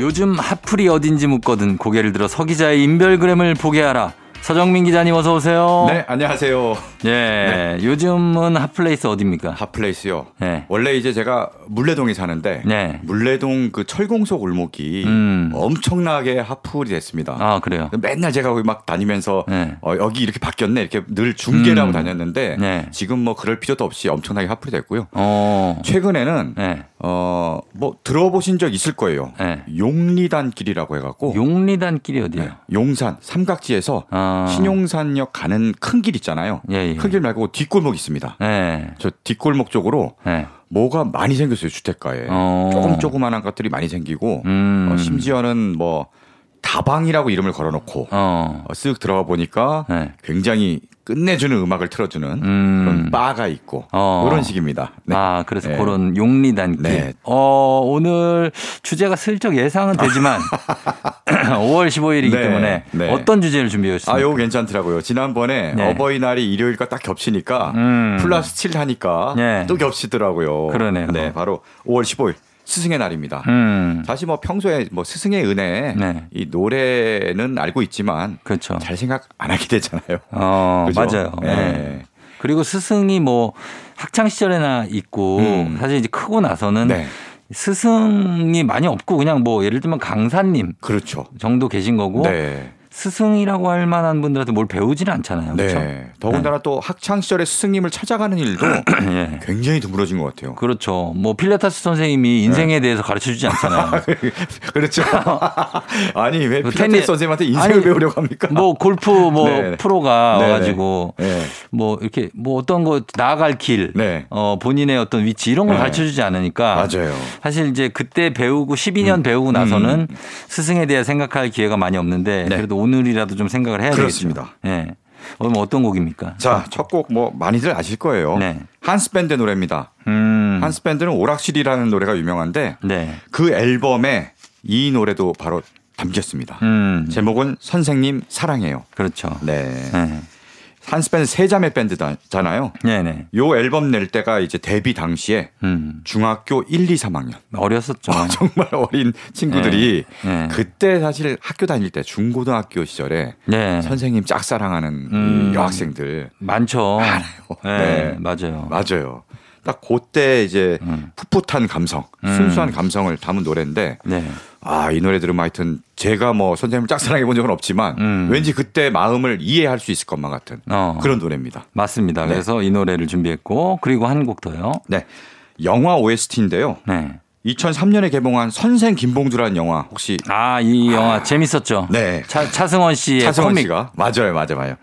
요즘 핫플이 어딘지 묻거든 고개를 들어 서 기자의 인별그램을 보게 하라. 서정민 기자님 어서 오세요. 네, 안녕하세요. 예, 요즘은 hot place 어디입니까? hot place요. 네. 원래 이제 제가 문래동에 사는데 네. 문래동 그 철공소 골목이 음. 엄청나게 핫플이 됐습니다. 아 그래요. 맨날 제가 거기 막 다니면서 네. 어, 여기 이렇게 바뀌었네 이렇게 늘 중계를 음. 하고 다녔는데 네. 지금 뭐 그럴 필요도 없이 엄청나게 핫플이 됐고요. 어. 최근에는 네. 어 뭐 들어보신 적 있을 거예요. 네. 용리단길이라고 해갖고 용리단 길이 어디예요? 네, 용산 삼각지에서 아. 신용산역 가는 큰 길 있잖아요. 예, 예. 큰길 말고 뒷골목 있습니다. 네. 저 뒷골목 쪽으로 네. 뭐가 많이 생겼어요 주택가에 어. 조금 조그만한 것들이 많이 생기고 음. 어, 심지어는 뭐 다방이라고 이름을 걸어놓고 어. 어, 쓱 들어가 보니까 네. 굉장히 끝내주는 음악을 틀어주는 음. 그런 바가 있고 어. 그런 식입니다. 네. 아, 그래서 네. 그런 용리단길. 네. 어, 오늘 주제가 슬쩍 예상은 되지만 5월 15일이기 네. 때문에 네. 어떤 주제를 준비해 주셨습니까? 아, 요거 괜찮더라고요. 지난번에 네. 어버이날이 일요일과 딱 겹치니까 음. 플러스 7 하니까 네. 또 겹치더라고요. 그러네요. 네, 바로 5월 15일 스승의 날입니다. 음. 사실 뭐 평소에 뭐 스승의 은혜 네. 이 노래는 알고 있지만 그렇죠. 잘 생각 안 하게 되잖아요. 어, 그죠? 맞아요. 네. 네. 그리고 스승이 뭐 학창 시절에나 있고 음. 사실 이제 크고 나서는 네. 스승이 많이 없고 그냥 뭐 예를 들면 강사님 그렇죠. 정도 계신 거고 네. 스승이라고 할 만한 분들한테 뭘 배우지는 않잖아요. 그렇죠? 네. 더군다나 또 학창 시절에 스승님을 찾아가는 일도 예. 굉장히 드물어진 것 같아요. 그렇죠. 뭐 필라테스 선생님이 인생에 대해서 가르쳐 주지 않잖아요. 그렇죠. 아니 왜그 필라테스 테니- 선생님한테 인생을 아니, 배우려고 합니까? 뭐 골프 뭐 네. 프로가 네, 와가지고 네. 뭐 이렇게 뭐 어떤 거 나아갈 길, 네. 어 본인의 어떤 위치 이런 걸 네. 가르쳐 주지 않으니까 맞아요. 사실 이제 그때 배우고 12년 배우고 나서는 스승에 대해 생각할 기회가 많이 없는데 네. 그래도 오늘이라도 좀 생각을 해야 그렇습니다. 되겠죠. 예. 오늘 어떤 곡입니까? 자, 첫 곡 뭐 많이들 아실 거예요. 네. 한스 밴드 노래입니다. 음. 한스 밴드는 오락실이라는 노래가 유명한데 네. 그 앨범에 이 노래도 바로 담겼습니다. 음. 제목은 선생님 사랑해요. 그렇죠. 네. 네. 한스 밴드 세 자매 밴드잖아요. 네, 네. 요 앨범 낼 때가 이제 데뷔 당시에 음. 중학교 1, 2, 3학년. 어렸었죠. 정말 어린 친구들이 네. 네. 그때 사실 학교 다닐 때 중고등학교 시절에 네. 선생님 짝사랑하는 음. 이 여학생들 많죠. 많아요. 네, 네. 맞아요. 맞아요. 딱 그때 이제 음. 풋풋한 감성, 순수한 감성을 담은 노래인데 네. 아, 이 노래 들으면 하여튼 제가 뭐 선생님을 짝사랑해 본 적은 없지만 음. 왠지 그때 마음을 이해할 수 있을 것만 같은 어. 그런 노래입니다. 맞습니다. 네. 그래서 이 노래를 준비했고 그리고 한 곡 더요. 네. 영화 OST인데요. 네. 2003년에 개봉한 선생 김봉주라는 영화 혹시 아, 이 영화 재밌었죠. 네. 차, 차승원 씨의 차승원 코믹. 씨가 맞아요, 맞아요, 맞아요.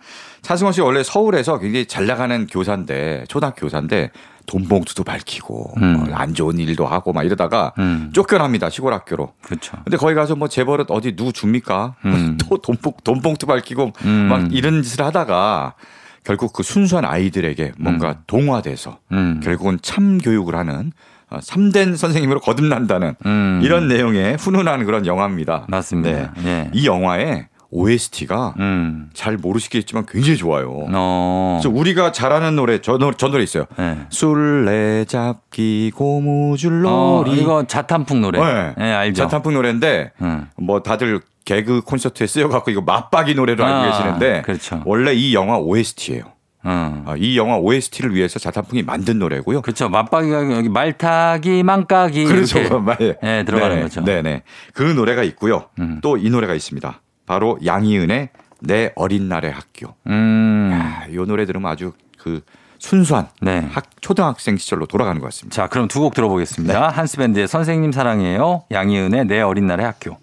차승원 씨가 원래 서울에서 굉장히 잘 나가는 교사인데 초등학교 교사인데 돈 봉투도 밝히고 음. 어, 안 좋은 일도 하고 막 이러다가 음. 쫓겨납니다 시골 학교로. 그렇죠. 근데 거기 가서 뭐 재벌은 어디 누구 줍니까? 음. 또 돈봉 돈봉투 밝히고 음. 막 이런 짓을 하다가 결국 그 순수한 아이들에게 뭔가 동화돼서 음. 결국은 참 교육을 하는 어, 참된 선생님으로 거듭난다는 음. 이런 내용의 훈훈한 그런 영화입니다. 맞습니다. 네. 예. 이 영화의 OST가 음. 잘 모르시겠지만 굉장히 좋아요. 어. 그래서 우리가 잘하는 노래 저 노래, 저 노래 있어요. 네. 술래잡기 어, 고무줄놀이. 이거 자탄풍 노래. 네. 네, 알죠. 자탄풍 노래인데 음. 뭐 다들 개그 콘서트에 쓰여갖고 이거 맞박이 노래로 알고 아, 계시는데 그렇죠. 원래 이 영화 OST예요. 음. 아, 이 영화 OST를 위해서 자탄풍이 만든 노래고요. 그렇죠. 맞박이가 여기 말타기, 망까기. 그렇죠. 이렇게. 말- 네, 들어가는 네, 거죠. 네네. 그 노래가 있고요. 음. 또이 노래가 있습니다. 바로 양희은의 내 어린 날의 학교. 음. 아, 이 노래 들으면 아주 그 순수한 네. 학, 초등학생 시절로 돌아가는 것 같습니다. 자, 그럼 두 곡 들어보겠습니다. 네. 한스밴드의 선생님 사랑해요. 양희은의 내 어린 날의 학교.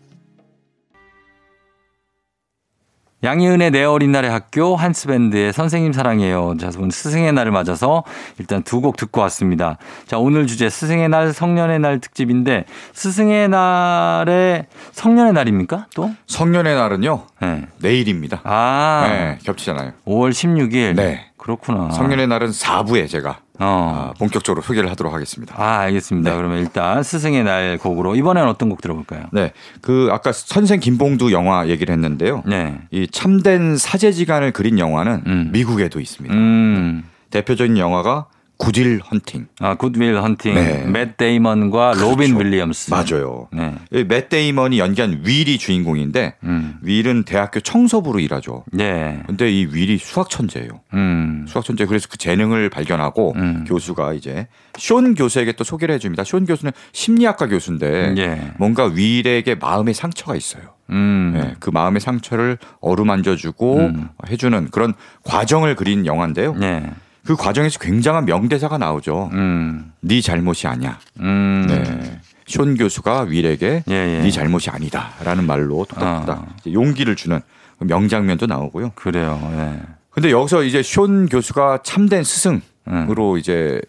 양희은의 내 어린 날의 학교, 한스밴드의 선생님 사랑해요. 자, 오늘 스승의 날을 맞아서 일단 두 곡 듣고 왔습니다. 자, 오늘 주제 스승의 날, 성년의 날 특집인데 스승의 날에 성년의 날입니까? 또? 성년의 날은요 네. 내일입니다. 아, 네, 겹치잖아요. 5월 16일. 네. 그렇구나. 성년의 날은 4부에 제가 어. 아, 본격적으로 소개를 하도록 하겠습니다. 아, 알겠습니다. 네. 그러면 일단 스승의 날 곡으로 이번엔 어떤 곡 들어볼까요? 네, 그 아까 선생 김봉두 영화 얘기를 했는데요. 네. 이 참된 사제지간을 그린 영화는 음. 미국에도 있습니다. 음. 대표적인 영화가 Good Will Hunting. 아, Good Will Hunting. 네. 맷 데이먼과 로빈 그렇죠. 윌리엄스. 맞아요. 네. 이맷 데이먼이 연기한 윌이 주인공인데 음. 윌은 대학교 청소부로 일하죠. 네. 근데 이 윌이 수학 천재예요. 음. 수학 천재 그래서 그 재능을 발견하고 음. 교수가 이제 숀 교수에게 또 소개를 해 줍니다. 숀 교수는 심리학과 교수인데 예. 뭔가 윌에게 마음의 상처가 있어요. 음. 네, 그 마음의 상처를 어루만져주고 음. 해주는 그런 과정을 그린 영화인데요. 네. 그 과정에서 굉장한 명대사가 나오죠. 음. 네 잘못이 아니야. 음. 네. 숀 교수가 윌에게 예, 예. 네 잘못이 아니다라는 말로 톡톡톡 아. 용기를 주는 그 명장면도 나오고요. 그래요. 예. 근데 여기서 이제 숀 교수가 참된 음. 스승으로 이제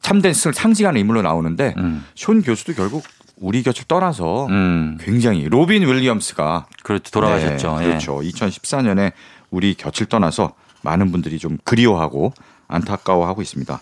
참된 스승을 상징하는 인물로 나오는데 음. 숀 교수도 결국 우리 곁을 떠나서 음. 굉장히 로빈 윌리엄스가 그렇죠. 돌아가셨죠. 네, 예. 그렇죠. 2014년에 우리 곁을 떠나서 많은 분들이 좀 그리워하고 안타까워하고 있습니다.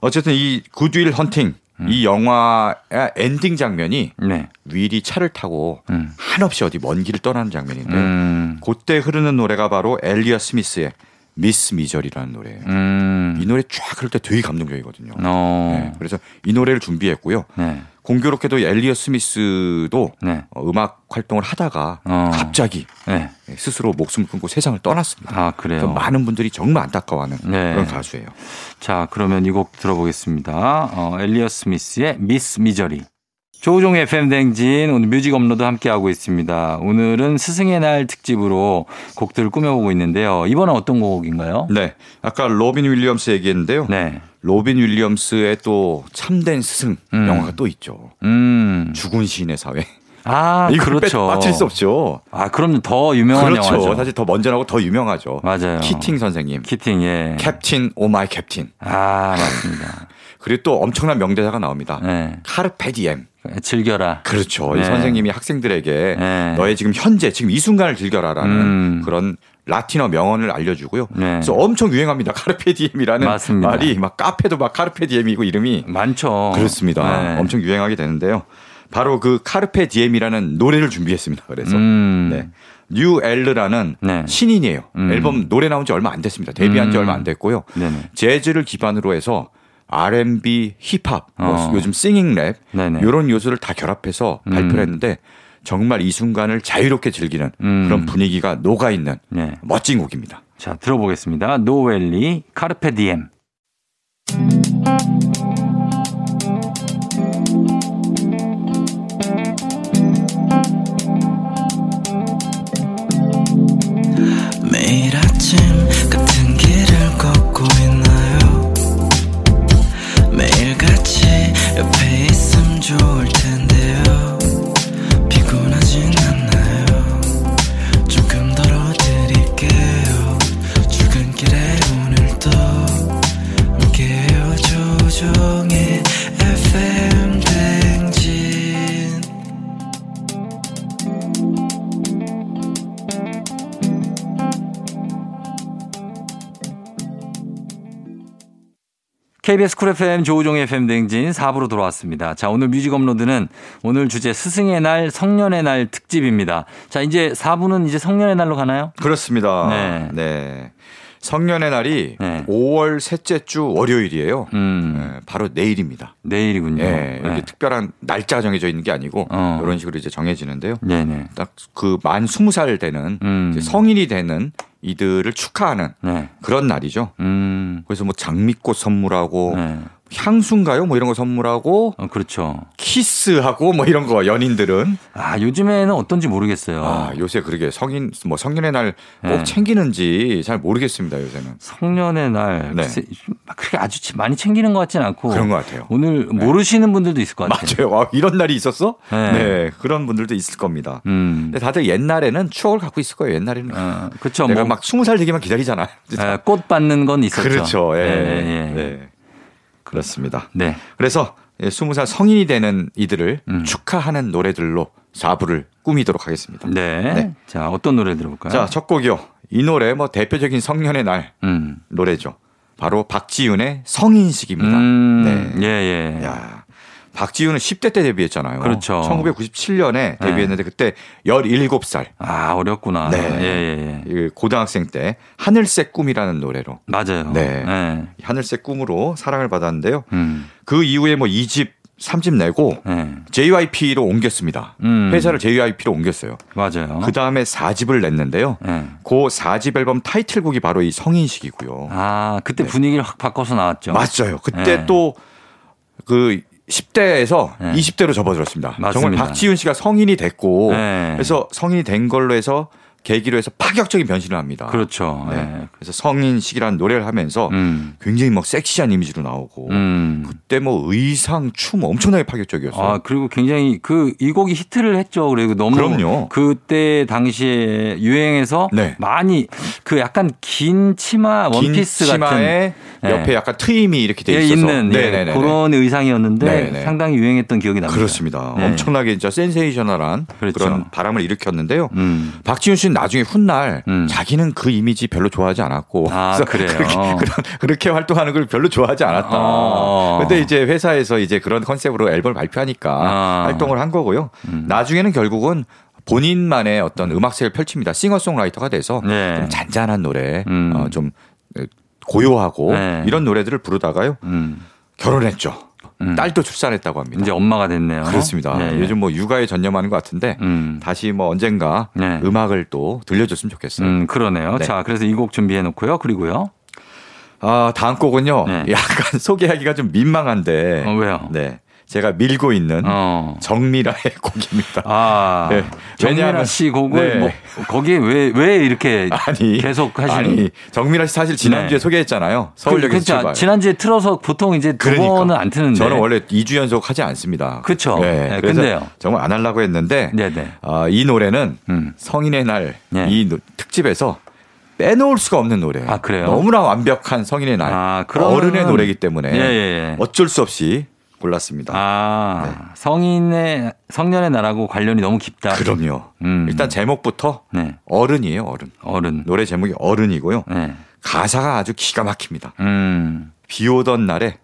어쨌든 이 Good Will Hunting 음. 이 영화의 엔딩 장면이 네. 윌이 차를 타고 음. 한없이 어디 먼 길을 떠나는 장면인데 음. 그때 흐르는 노래가 바로 엘리엇 스미스의 Miss Misery라는 노래예요. 음. 이 노래 쫙 흐를 때 되게 감동적이거든요. 어. 네, 그래서 이 노래를 준비했고요. 네. 공교롭게도 엘리엇 스미스도 네. 어, 음악 활동을 하다가 어. 갑자기 네. 스스로 목숨을 끊고 세상을 떠났습니다. 아, 그래요. 많은 분들이 정말 안타까워하는 네. 그런 가수예요. 자, 그러면 이 곡 들어보겠습니다. 어, 엘리엇 스미스의 Miss Misery. 조우종 FM 대행진 오늘 뮤직 업로드 함께하고 있습니다. 오늘은 스승의 날 특집으로 곡들을 꾸며보고 있는데요. 이번엔 어떤 곡인가요? 네, 아까 로빈 윌리엄스 얘기했는데요. 네. 로빈 윌리엄스의 또 참된 스승 음. 영화가 또 있죠. 음. 죽은 시인의 사회. 아, 이거 그렇죠. 빼- 빠질 수 없죠. 아, 그럼 더 유명한 그렇죠. 영화죠. 사실 더 먼저 나고 더 유명하죠. 맞아요. 키팅 선생님. 키팅, 예. Captain oh my captain. 아, 맞습니다. 그리고 또 엄청난 명대사가 나옵니다. 네. Carpe diem. 즐겨라. 그렇죠. 이 네. 선생님이 학생들에게 네. 너의 지금 현재 지금 이 순간을 즐겨라라는 음. 그런 라틴어 명언을 알려주고요. 네. 그래서 엄청 유행합니다. Carpe diem이라는 맞습니다. 말이 막 카페도 막 Carpe diem이고 이름이 많죠. 그렇습니다. 네. 엄청 유행하게 되는데요. 바로 그 Carpe diem이라는 노래를 준비했습니다. 그래서 음. 네. 뉴 엘르라는 네. 신인이에요. 음. 앨범 노래 나온 지 얼마 안 됐습니다. 데뷔한 지 음. 얼마 안 됐고요. 네네. 재즈를 기반으로 해서 R&B, 힙합, 뭐 어. 요즘 singing rap 네네. 이런 요소를 다 결합해서 음. 발표를 했는데 정말 이 순간을 자유롭게 즐기는 음. 그런 분위기가 녹아 있는 네. 멋진 곡입니다. 자, 들어보겠습니다. 노웰리 Carpe diem. KBS 쿨 FM 조우종 FM 대행진 4부로 돌아왔습니다. 자, 오늘 뮤직 업로드는 오늘 주제 스승의 날, 성년의 날 특집입니다. 자, 이제 4부는 이제 성년의 날로 가나요? 그렇습니다. 네. 네. 성년의 날이 네. 5월 셋째 주 월요일이에요. 음, 네, 바로 내일입니다. 내일이군요. 예, 이렇게 네. 특별한 날짜가 정해져 있는 게 아니고 어. 이런 식으로 이제 정해지는데요. 딱 그 만 20살 되는 음. 성인이 되는 이들을 축하하는 네. 그런 날이죠. 음, 그래서 뭐 장미꽃 선물하고 네. 향수인가요? 뭐 이런 거 선물하고 어, 그렇죠. 키스하고 뭐 이런 거 연인들은 아, 요즘에는 어떤지 모르겠어요. 아 요새 그러게 성인 뭐 성년의 날꼭 네. 챙기는지 잘 모르겠습니다 요새는 성년의 날. 네. 그렇게 아주 많이 챙기는 것 같진 않고. 그런 것 같아요. 오늘 모르시는 분들도 있을 것 같아요. 맞아요. 아, 이런 날이 있었어? 네. 네. 그런 분들도 있을 겁니다. 음. 근데 다들 옛날에는 추억을 갖고 있을 거예요. 옛날에는 어, 그쵸. 내가 뭐, 막 스무 살 되기만 기다리잖아요. 진짜. 에, 꽃 받는 건 있었죠. 그렇죠. 예. 예, 예. 네. 그렇습니다. 네. 그래서 예, 스무 살 성인이 되는 이들을 음. 축하하는 노래들로 4부를 꾸미도록 하겠습니다. 네. 네. 자, 어떤 노래 들어볼까요? 자, 첫 곡이요. 이 노래 뭐 대표적인 성년의 날 음. 노래죠. 바로 박지윤의 성인식입니다. 음. 네. 예, 예. 야, 박지윤은 10대 때 데뷔했잖아요. 그렇죠. 1997년에 데뷔했는데 그때 17살. 아, 어렵구나. 네. 예, 예, 예. 이 고등학생 때 하늘색 꿈이라는 노래로 맞아요. 네. 예. 하늘색 꿈으로 사랑을 받았는데요. 음. 그 이후에 뭐 2집, 3집 내고 예. JYP로 옮겼습니다. 음. 회사를 JYP로 옮겼어요. 맞아요. 그 다음에 4집을 냈는데요. 예. 그 4집 앨범 타이틀곡이 바로 이 성인식이고요. 아, 그때 분위기를 확 바꿔서 나왔죠. 맞아요. 그때 네. 또그 10대에서 네. 20대로 접어들었습니다. 정말 맞습니다. 박지윤 씨가 성인이 됐고 네. 그래서 성인이 된 걸로 해서 계기로 해서 파격적인 변신을 합니다. 그렇죠. 네. 예. 그래서 성인식이라는 노래를 하면서 음. 굉장히 막 섹시한 이미지로 나오고 음. 그때 뭐 의상, 춤 엄청나게 파격적이었어요. 아, 그리고 굉장히 그 이 곡이 히트를 했죠. 그리고 너무 그럼요. 그때 당시에 유행해서 네. 많이 그 약간 긴 치마 긴 원피스 같은 치마에 네. 옆에 약간 트임이 이렇게 돼 예, 있어서 있는 예, 네네네네. 그런 의상이었는데 네네. 상당히 유행했던 기억이 납니다. 그렇습니다. 네. 엄청나게 진짜 센세이셔널한 그 그렇죠. 런 바람을 일으켰는데요. 음. 박지윤 씨는 나중에 훗날 음. 자기는 그 이미지 별로 좋아하지 않았고 아, 그래요? 그렇게, 그런- 그렇게 활동하는 걸 별로 좋아하지 않았다. 어. 근데 이제 회사에서 이제 그런 컨셉으로 앨범을 발표하니까 아. 활동을 한 거고요. 음. 나중에는 결국은 본인만의 어떤 음악색을 펼칩니다. 싱어송라이터가 돼서 네. 좀 잔잔한 노래, 음. 어, 좀 고요하고 네. 이런 노래들을 부르다가요. 음. 결혼했죠. 음. 딸도 출산했다고 합니다. 이제 엄마가 됐네요. 그렇습니다. 예, 예. 요즘 뭐 육아에 전념하는 것 같은데 음. 다시 뭐 언젠가 네. 음악을 또 들려줬으면 좋겠어요. 음, 그러네요. 네. 자, 그래서 이 곡 준비해 놓고요. 그리고요. 아 다음 곡은요. 네. 약간 소개하기가 좀 민망한데. 어, 왜요? 네, 제가 밀고 있는 어. 정미라의 곡입니다. 아, 네. 정미라 씨 곡을 네. 뭐 거기에 왜 왜 이렇게 아니 계속 하시는 아니 정미라 씨 사실 지난주에 네. 소개했잖아요. 서울역에서 그렇죠. 출발. 지난주에 틀어서 보통 이제 두 그러니까. 번은 안 트는데. 저는 원래 2주 연속 하지 않습니다. 그쵸. 네, 네, 근데요. 정말 안 하려고 했는데. 아, 이 노래는 음. 성인의 날이 네. 특집에서 빼놓을 수가 없는 노래예요. 아, 그래요? 너무나 완벽한 성인의 날. 아, 그러면은- 어른의 노래이기 때문에 예, 예, 예. 어쩔 수 없이 골랐습니다. 아, 네. 성인의 성년의 나라고 관련이 너무 깊다. 그럼요. 음. 일단 제목부터 네. 어른이에요, 어른. 어른. 노래 제목이 어른이고요. 네. 가사가 아주 기가 막힙니다. 음. 비 오던 날에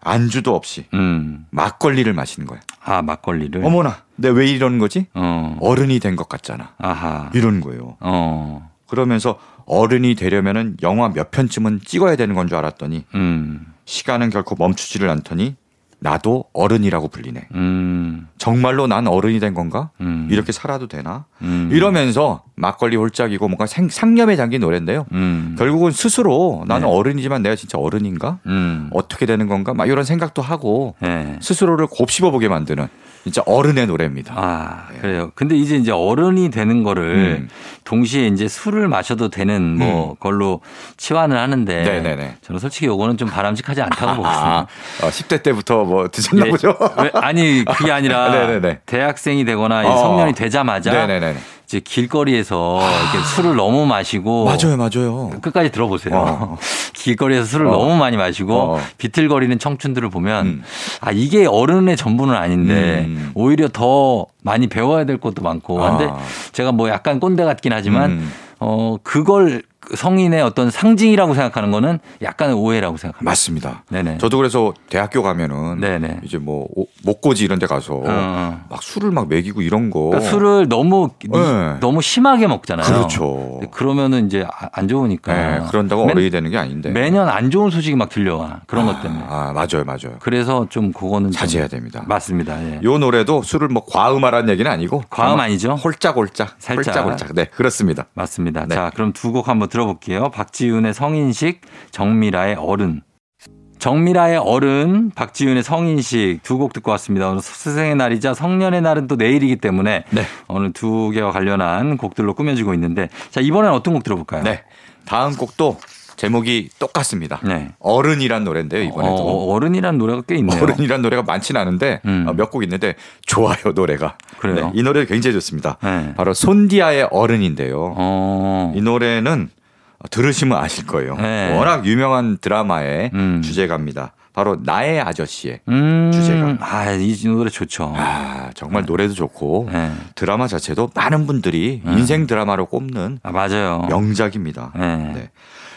안주도 없이 음. 막걸리를 마시는 거예요. 아, 막걸리를. 어머나, 내가 왜 이러는 거지? 어. 어른이 된 것 같잖아. 아하. 이런 거예요. 어. 그러면서 어른이 되려면은 영화 몇 편쯤은 찍어야 되는 건 줄 알았더니 음. 시간은 결코 멈추지를 않더니 나도 어른이라고 불리네. 음. 정말로 난 어른이 된 건가? 음. 이렇게 살아도 되나? 음. 이러면서 막걸리 홀짝이고 뭔가 생, 상념에 잠긴 노래인데요. 음. 결국은 스스로 나는 네. 어른이지만 내가 진짜 어른인가? 음. 어떻게 되는 건가? 막 이런 생각도 하고 네. 스스로를 곱씹어 보게 만드는 진짜 어른의 노래입니다. 아, 그래요. 근데 이제 이제 어른이 되는 거를 음. 동시에 이제 술을 마셔도 되는 뭐 걸로 치환을 하는데 네네네. 저는 솔직히 요거는 좀 바람직하지 않다고 보겠습니다. 아, 어, 10대 때부터 뭐 드셨나 예, 보죠? 왜- 아니 그게 아니라 네네네. 대학생이 되거나 어. 성년이 되자마자 네네네. 이제 길거리에서 이렇게 술을 너무 마시고 맞아요, 맞아요. 끝까지 들어보세요. 어. 길거리에서 술을 어. 너무 많이 마시고 어. 비틀거리는 청춘들을 보면 음. 아 이게 어른의 전부는 아닌데 음. 오히려 더 많이 배워야 될 것도 많고. 근데 아. 제가 뭐 약간 꼰대 같긴 하지만 음. 어 그걸 성인의 어떤 상징이라고 생각하는 거는 약간 오해라고 생각합니다. 맞습니다. 네네. 저도 그래서 대학교 가면은 네네. 이제 뭐 오- 목고지 이런 데 가서 어. 막 술을 막 먹이고 이런 거. 그러니까 술을 너무 네. 너무 심하게 먹잖아요. 그렇죠. 그러면은 이제 아- 안 좋으니까. 네, 그런다고 맨- 어른이 되는 게 아닌데. 매년 안 좋은 소식이 막 들려와 그런 것 때문에. 아, 맞아요, 맞아요. 그래서 좀 그거는 좀 자제해야 됩니다. 맞습니다. 예. 요 노래도 술을 뭐 과음하라는 얘기는 아니고 과음 아니죠? 홀짝홀짝, 살짝. 홀짝홀짝. 네, 그렇습니다. 맞습니다. 네. 자, 그럼 두 곡 한번 들어볼게요. 박지윤의 성인식, 정미라의 어른. 정미라의 어른, 박지윤의 성인식 두 곡 듣고 왔습니다. 오늘 스승의 날이자 성년의 날은 또 내일이기 때문에 네. 오늘 두 개와 관련한 곡들로 꾸며지고 있는데 자, 이번엔 어떤 곡 들어볼까요? 네. 다음 곡도 제목이 똑같습니다. 네. 어른이란 노래인데요, 이번에도. 어, 어른이란 노래가 꽤 있네요. 어른이란 노래가 많지는 않은데 음. 몇곡 있는데 좋아요 노래가. 그래요? 네, 이 노래 굉장히 좋습니다. 네. 바로 손디아의 어른인데요. 어. 이 노래는 들으시면 아실 거예요. 네. 워낙 유명한 드라마의 음. 주제가입니다. 바로 나의 아저씨의. 음. 주제가. 아, 이 노래 좋죠. 아 정말 노래도 좋고 네. 드라마 자체도 많은 분들이 인생 드라마로 꼽는 아, 맞아요. 명작입니다. 네. 네.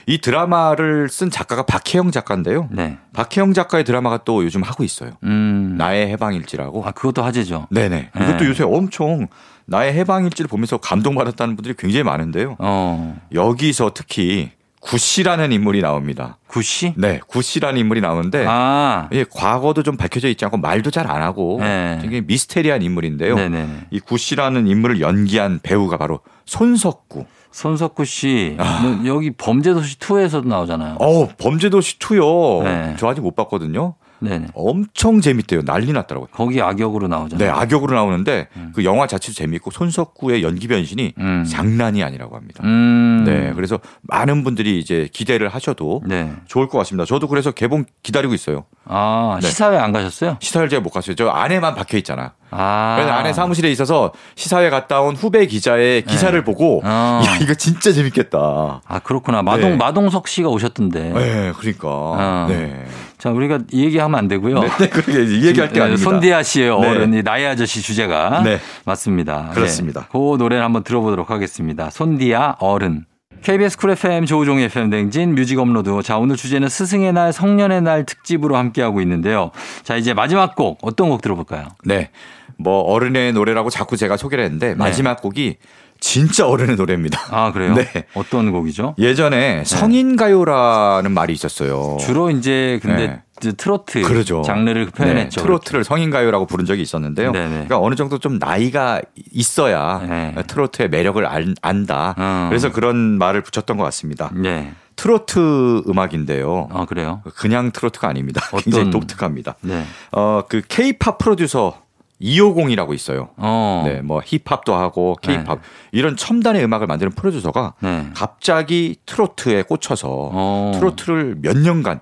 이 드라마를 쓴 작가가 박혜영 작가인데요. 네. 박혜영 작가의 드라마가 또 요즘 하고 있어요. 음. 나의 해방일지라고. 아, 그것도 화제죠. 네네. 네. 이것도 요새 엄청 나의 해방일지를 보면서 감동받았다는 분들이 굉장히 많은데요. 어. 여기서 특히 구씨라는 인물이 나옵니다. 구씨? 네, 구씨라는 인물이 나오는데 아. 예, 과거도 좀 밝혀져 있지 않고 말도 잘 안 하고 네. 되게 미스테리한 인물인데요. 네네. 이 구씨라는 인물을 연기한 배우가 바로 손석구. 손석구 씨. 아. 뭐 여기 범죄도시 2에서도 나오잖아요. 어, 범죄도시 2요. 네. 저 아직 못 봤거든요. 네네. 엄청 재밌대요. 난리 났더라고요. 거기 악역으로 네, 나오잖아요. 악역으로 나오는데 그 영화 자체도 재밌고 손석구의 연기 변신이 음. 장난이 아니라고 합니다. 음. 네, 그래서 많은 분들이 이제 기대를 하셔도 네. 좋을 것 같습니다. 저도 그래서 개봉 기다리고 있어요. 아, 네. 시사회 안 가셨어요? 시사회 제가 못 갔어요. 저 안에만 박혀 있잖아. 아. 그래서 안에 사무실에 있어서 시사회 갔다 온 후배 기자의 기사를 보고 어. 야 이거 진짜 재밌겠다. 아, 그렇구나. 마동, 네. 마동석 씨가 오셨던데. 네, 그러니까. 어. 네. 자, 우리가 이 얘기하면 안 되고요. 네, 네, 그러게 이 얘기할 게 네, 아닙니다. 손디아 씨의 네. 어른이 나의 아저씨 주제가 네. 맞습니다. 그렇습니다. 네. 그 노래를 한번 들어보도록 하겠습니다. 손디아 어른. KBS 쿨 FM 조우종의 FM 대행진 뮤직 업로드. 자, 오늘 주제는 스승의 날, 성년의 날 특집으로 함께하고 있는데요. 자, 이제 마지막 곡 어떤 곡 들어볼까요? 네. 뭐 어른의 노래라고 자꾸 제가 소개를 했는데 마지막 곡이 진짜 어른의 노래입니다. 아, 그래요? 네. 어떤 곡이죠? 예전에 성인 가요라는 말이 있었어요. 주로 이제 근데 네. 트로트 그러죠. 장르를 표현했죠. 네, 트로트를 성인 가요라고 부른 적이 있었는데요. 네네. 그러니까 어느 정도 좀 나이가 있어야 네. 트로트의 매력을 안, 안다. 어. 그래서 그런 말을 붙였던 것 같습니다. 네. 트로트 음악인데요. 아, 그래요? 그냥 트로트가 아닙니다. 어떤- 굉장히 독특합니다. 네. 어, 그 K-팝 프로듀서 250이라고 있어요. 어. 네, 뭐 힙합도 하고 K-팝 이런 첨단의 음악을 만드는 프로듀서가 네. 갑자기 트로트에 꽂혀서 어. 트로트를 몇 년간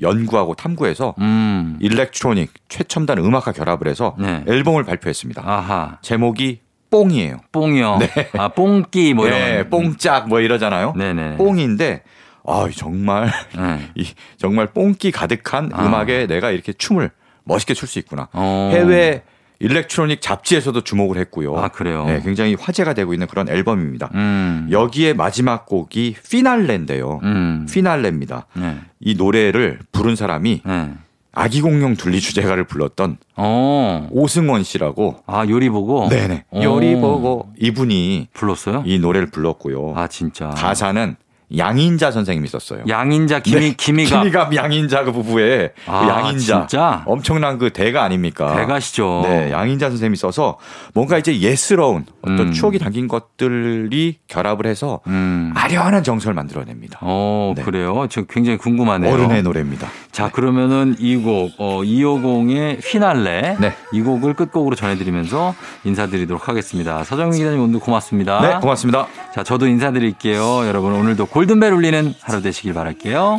연구하고 탐구해서 음. electronic 최첨단 음악과 결합을 해서 네. 앨범을 발표했습니다. 아하. 제목이 뽕이에요. 뽕이요. 아, 뽕끼 뭐 이런. 네, 뽕짝 뭐 이러잖아요. 네네. 뽕인데 아 정말 네. 이 정말 뽕끼 가득한 아. 음악에 내가 이렇게 춤을 멋있게 출 수 있구나. 어. 해외 electronic 잡지에서도 주목을 했고요. 아, 그래요? 네, 굉장히 화제가 되고 있는 그런 앨범입니다. 음. 여기에 마지막 곡이 피날레인데요. 음. 피날레입니다. 네. 이 노래를 부른 사람이 네. 아기 공룡 둘리 주제가를 불렀던 어. 오승원 씨라고. 아, 요리 보고? 네네. 어. 요리 보고 이분이 불렀어요? 이 노래를 불렀고요. 아, 진짜. 가사는 양인자 선생님이 썼어요. 양인자 김이, 네, 김이가. 김이가 양인자 그 부부의 그 아, 양인자 진짜? 엄청난 그 대가 아닙니까? 대가시죠. 네, 양인자 선생님이 써서 뭔가 이제 예스러운 어떤 음. 추억이 담긴 것들이 결합을 해서 음. 아련한 정서를 만들어냅니다. 어, 네. 그래요? 저 굉장히 궁금하네요. 어른의 노래입니다. 자, 그러면은 이 곡, 어, 250의 휘날레. 네. 이 곡을 끝곡으로 전해드리면서 인사드리도록 하겠습니다. 서정민 기자님 오늘 고맙습니다. 네, 고맙습니다. 자, 저도 인사드릴게요. 여러분, 오늘도 골든벨 울리는 하루 되시길 바랄게요.